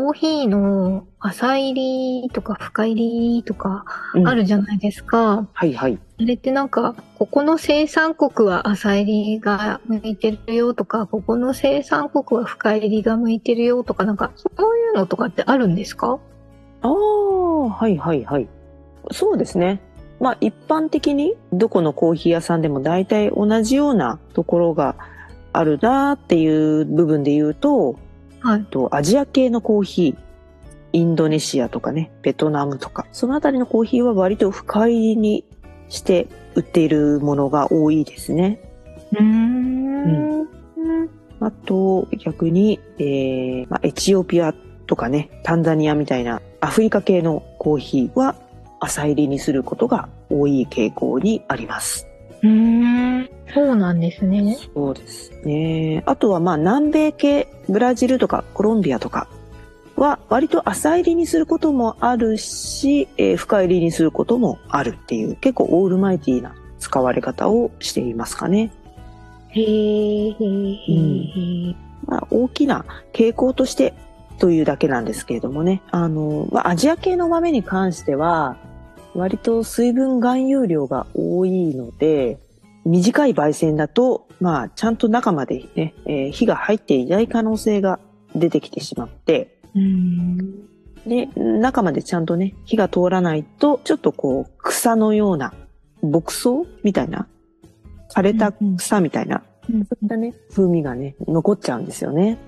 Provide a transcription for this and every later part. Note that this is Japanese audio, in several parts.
コーヒーの浅入りとか深入りとかうんあるじゃないですか。はいはいあれってなんか、ここの生産国は浅入りが向いてるよとか、ここの生産国は深入りが向いてるよとか、なんか、そういうのとかってあるんですか？ああ、はいはいはい。そうですね。まあ一般的にどこのコーヒー屋さんでも大体同じようなところがあるなっていう部分で言うと、はい。とアジア系のコーヒー、インドネシアとかね、ベトナムとか、そのあたりのコーヒーは割と深入りにして売っているものが多いですね。うーん。あと、逆に、えーまあ、エチオピアとかね、タンザニアみたいなアフリカ系のコーヒーは浅入りにすることが多い傾向にあります。うーん。そうなんですね。そうですね。あとはまあ南米系、ブラジルとかコロンビアとかは割と浅入りにすることもあるし、えー深入りにすることもあるっていう結構オールマイティーな使われ方をしていますかね。へー、へー、へー、へー。まあ、大きな傾向としてというだけなんですけれどもね。あの、まあ、アジア系の豆に関しては、割と水分含有量が多いので、短い焙煎だと、まあ、ちゃんと中までね、えー火が入っていない可能性が出てきてしまって、うーん。で、中までちゃんとね、火が通らないと、ちょっとこう、草のような、牧草みたいな、枯れた草みたいな、そういったね、風味がね、残っちゃうんですよね。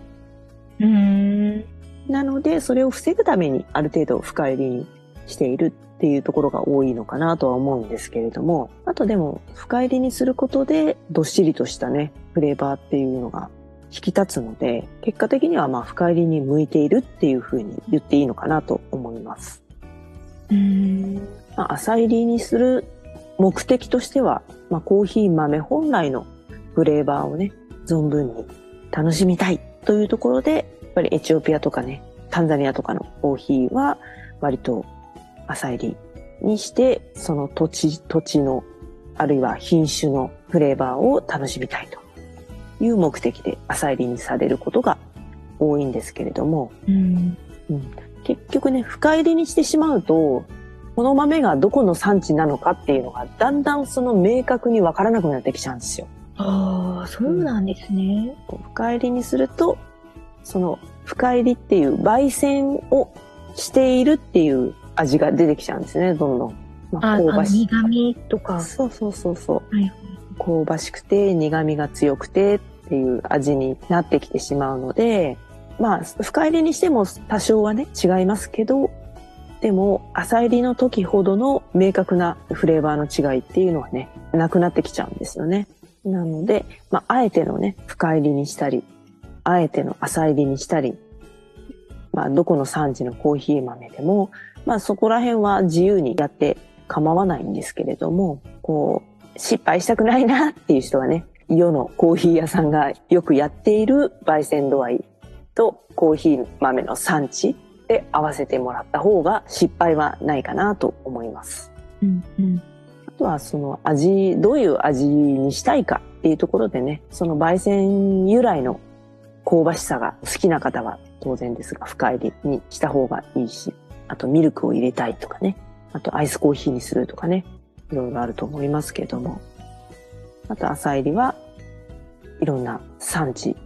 うーん。なので、それを防ぐためにある程度深入りにしているっていうところが多いのかなとは思うんですけれども、あとでも深入りにすることでどっしりとしたね、フレーバーっていうのが引き立つので、結果的にはまあ深入りに向いているっていうふうに言っていいのかなと思います。うーん。まあ、浅入りにする目的としては、まあ、コーヒー豆本来のフレーバーをね、存分に楽しみたいというところで、やっぱりエチオピアとかね、タンザニアとかのコーヒーは割と浅入りにして、その土地、土地の、あるいは品種のフレーバーを楽しみたいという目的で浅入りにされることが多いんですけれども、うん。結局ね、深入りにしてしまうと、この豆がどこの産地なのかっていうのが、だんだんその明確にわからなくなってきちゃうんですよ。ああ、そうなんですね。深入りにすると、その深入りっていう焙煎をしているっていう味が出てきちゃうんですね、どんどん。まあ、香ばし苦味とか。そうそうそうそう。はい香ばしくて苦味が強くてっていう味になってきてしまうので、まあ、深入りにしても多少はね、違いますけど、でも、浅入りの時ほどの明確なフレーバーの違いっていうのはね、なくなってきちゃうんですよね。なので、まあ、あえてのね、深入りにしたり、あえての浅入りにしたり、まあ、どこの産地のコーヒー豆でも、まあ、そこら辺は自由にやって構わないんですけれども、こう、失敗したくないなっていう人はね、世のコーヒー屋さんがよくやっている焙煎度合いとコーヒー豆の産地で合わせてもらった方が失敗はないかなと思います。うんうん。あとはその味、どういう味にしたいかっていうところでね、その焙煎由来の香ばしさが好きな方は当然ですが深入りにした方がいいし、あとミルクを入れたいとかね、あとアイスコーヒーにするとかね、いろいろあると思いますけれども、あと浅入りはいろんな産地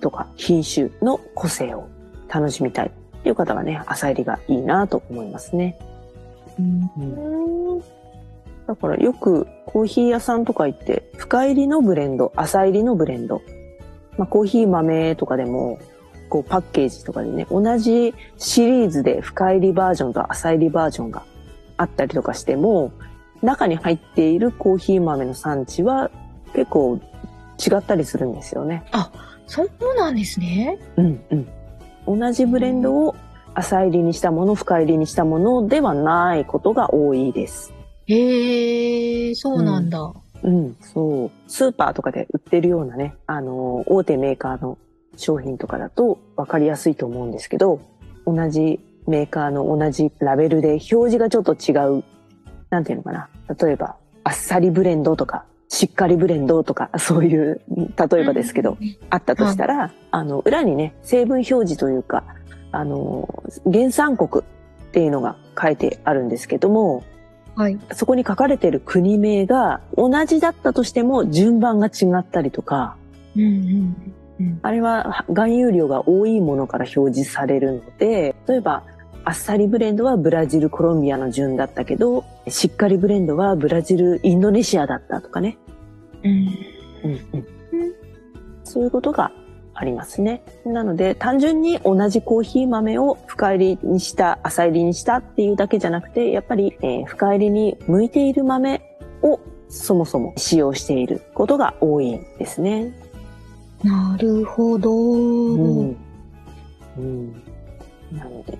とか品種の個性を楽しみたいっていう方はね、浅入りがいいなと思いますね。うん。だからよくコーヒー屋さんとか行って、深入りのブレンド、浅入りのブレンド。まあ、コーヒー豆とかでも、こうパッケージとかでね、同じシリーズで深入りバージョンと浅入りバージョンがあったりとかしても、中に入っているコーヒー豆の産地は結構違ったりするんですよね。そうなんですね。うんうん。同じブレンドを浅入りにしたもの、深入りにしたものではないことが多いです。へえ、そうなんだ。うん、そう。スーパーとかで売ってるようなね、あの、大手メーカーの商品とかだと分かりやすいと思うんですけど、同じメーカーの同じラベルで表示がちょっと違う、なんていうのかな。例えば、あっさりブレンドとか、しっかりブレンドとか、そういう、例えばですけど、あったとしたら、あの、裏にね、成分表示というか、あの、原産国っていうのが書いてあるんですけども、はい。そこに書かれている国名が同じだったとしても順番が違ったりとか、うんうんうん。あれは含有量が多いものから表示されるので、例えば、あっさりブレンドはブラジル、コロンビアの順だったけど、しっかりブレンドはブラジル、インドネシアだったとかね。うんそういうことがありますね。なので、単純に同じコーヒー豆を深入りにした、浅入りにしたっていうだけじゃなくて、やっぱり、えー深入りに向いている豆をそもそも使用していることが多いんですね。なるほど。うん。うん。なので、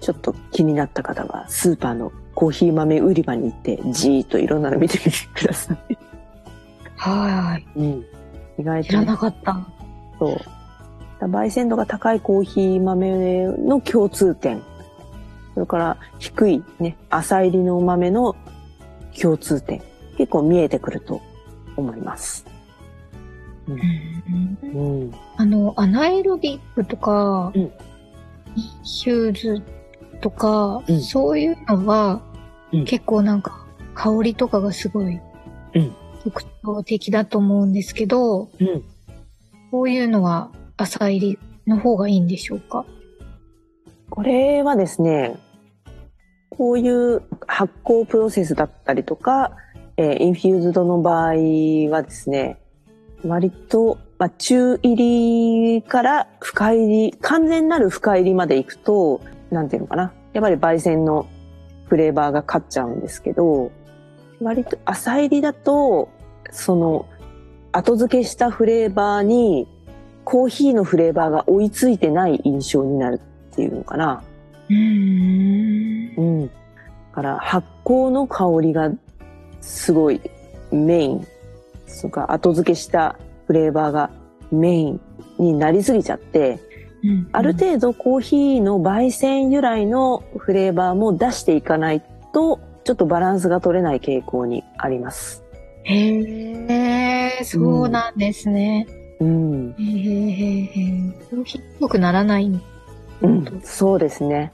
ちょっと気になった方は、スーパーのコーヒー豆売り場に行って、じーっといろんなの見てみてください。はい。うん。意外知らとね、なかった。そう。焙煎度が高いコーヒー豆の共通点。それから低いね、浅入りの豆の共通点。結構見えてくると思います。うん。うん。あの、アナエロビックとか、うん。ヒューズとか、うん。そういうのは、うん。結構なんか、香りとかがすごいうん、特徴的だと思うんですけど、うん。こういうのは浅入りの方がいいんでしょうか？これはですね、こういう発酵プロセスだったりとか、えーインフューズドの場合はですね、割と、まあ、中入りから深入り、完全なる深入りまで行くと、なんていうのかな。やっぱり焙煎のフレーバーが勝っちゃうんですけど、割と浅入りだと、その、後付けしたフレーバーに、コーヒーのフレーバーが追いついてない印象になるっていうのかな。うーん。うん。だから発酵の香りがすごいメイン。それから後付けしたフレーバーがメインになりすぎちゃって、うんある程度コーヒーの焙煎由来のフレーバーも出していかないと、ちょっとバランスが取れない傾向にあります。へえ、そうなんですね。うん。へえへえへえ。コーヒーっぽくならない。うん、そうですね。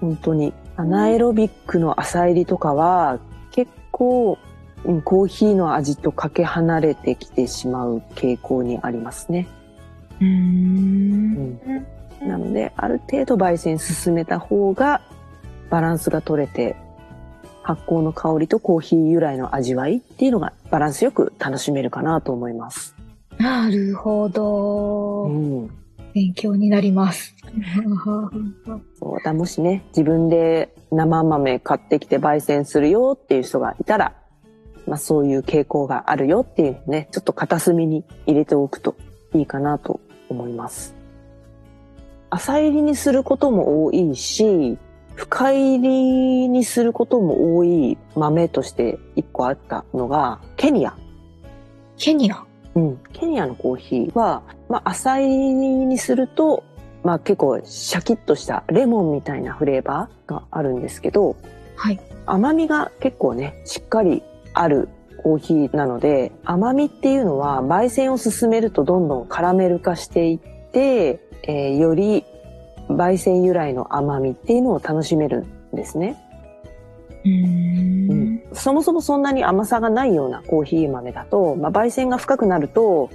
本当に。アナエロビックの浅入りとかは、結構、うんコーヒーの味とかけ離れてきてしまう傾向にありますね。うーん。なので、ある程度焙煎進めた方が、バランスが取れて、発酵の香りとコーヒー由来の味わいっていうのがバランスよく楽しめるかなと思います。なるほど。うん。勉強になります。そうだもしね、自分で生豆買ってきて焙煎するよっていう人がいたら、まあそういう傾向があるよっていうのをね、ちょっと片隅に入れておくといいかなと思います。浅入りにすることも多いし、深入りにすることも多い豆として一個あったのが、ケニア。ケニア？うん、ケニアのコーヒーは、まあ、浅入りにすると、まあ、結構シャキッとしたレモンみたいなフレーバーがあるんですけどはい。甘みが結構ねしっかりあるコーヒーなので甘みっていうのは焙煎を進めるとどんどんカラメル化していって、えーより焙煎由来の甘みっていうのを楽しめるんですね。うーん。そもそもそんなに甘さがないようなコーヒー豆だと、まあ、焙煎が深くなると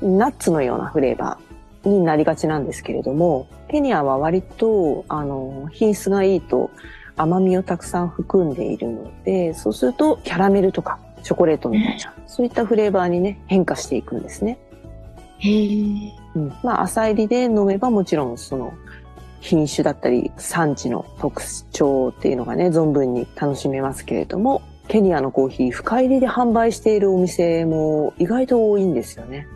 ナッツのようなフレーバーになりがちなんですけれどもケニアは割とあの品質がいいと甘みをたくさん含んでいるので、そうするとキャラメルとかチョコレートみたいな、そういったフレーバーにね、変化していくんですね。へえ。うん。まあ、浅入りで飲めばもちろんその品種だったり産地の特徴っていうのがね、存分に楽しめますけれども、ケニアのコーヒー深入りで販売しているお店も意外と多いんですよね。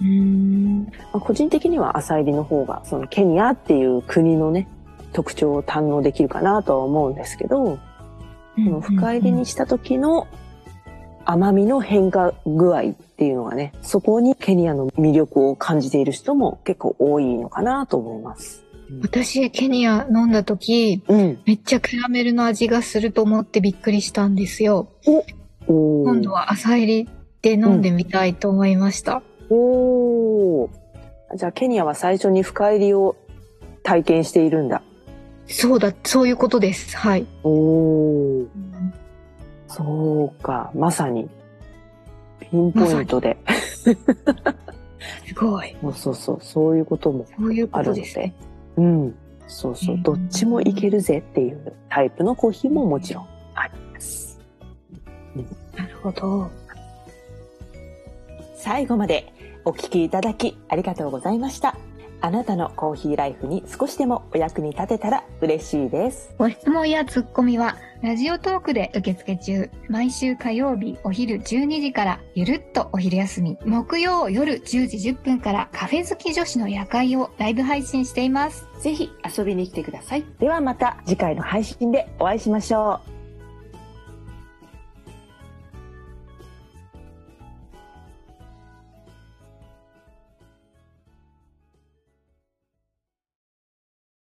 うん。まあ、個人的には浅入りの方が、そのケニアっていう国のね、特徴を堪能できるかなとは思うんですけど、この深入りにした時の甘みの変化具合っていうのがね、そこにケニアの魅力を感じている人も結構多いのかなと思います。私、ケニア飲んだ時、うん。めっちゃキャラメルの味がすると思ってびっくりしたんですよ。今度は朝入りで飲んでみたいと思いました。おーじゃあケニアは最初に深入りを体験しているんだ。そうだ、そういうことです。はい。おーそうか。まさに。ピンポイントで。すごい。そうそうそう。そういうこともそういうこあるのでとですね。。うん。そうそうう。んどっちもいけるぜっていうタイプのコーヒーももちろんあります。なるほど。最後までお聞きいただきありがとうございました。あなたのコーヒーライフに少しでもお役に立てたら嬉しいです。ご質問やツッコミは、ラジオトークで受付中。毎週火曜日お昼12時から、ゆるっとお昼休み。木曜夜10時10分から、カフェ好き女子の夜会をライブ配信しています。ぜひ遊びに来てください。ではまた次回の配信でお会いしましょう。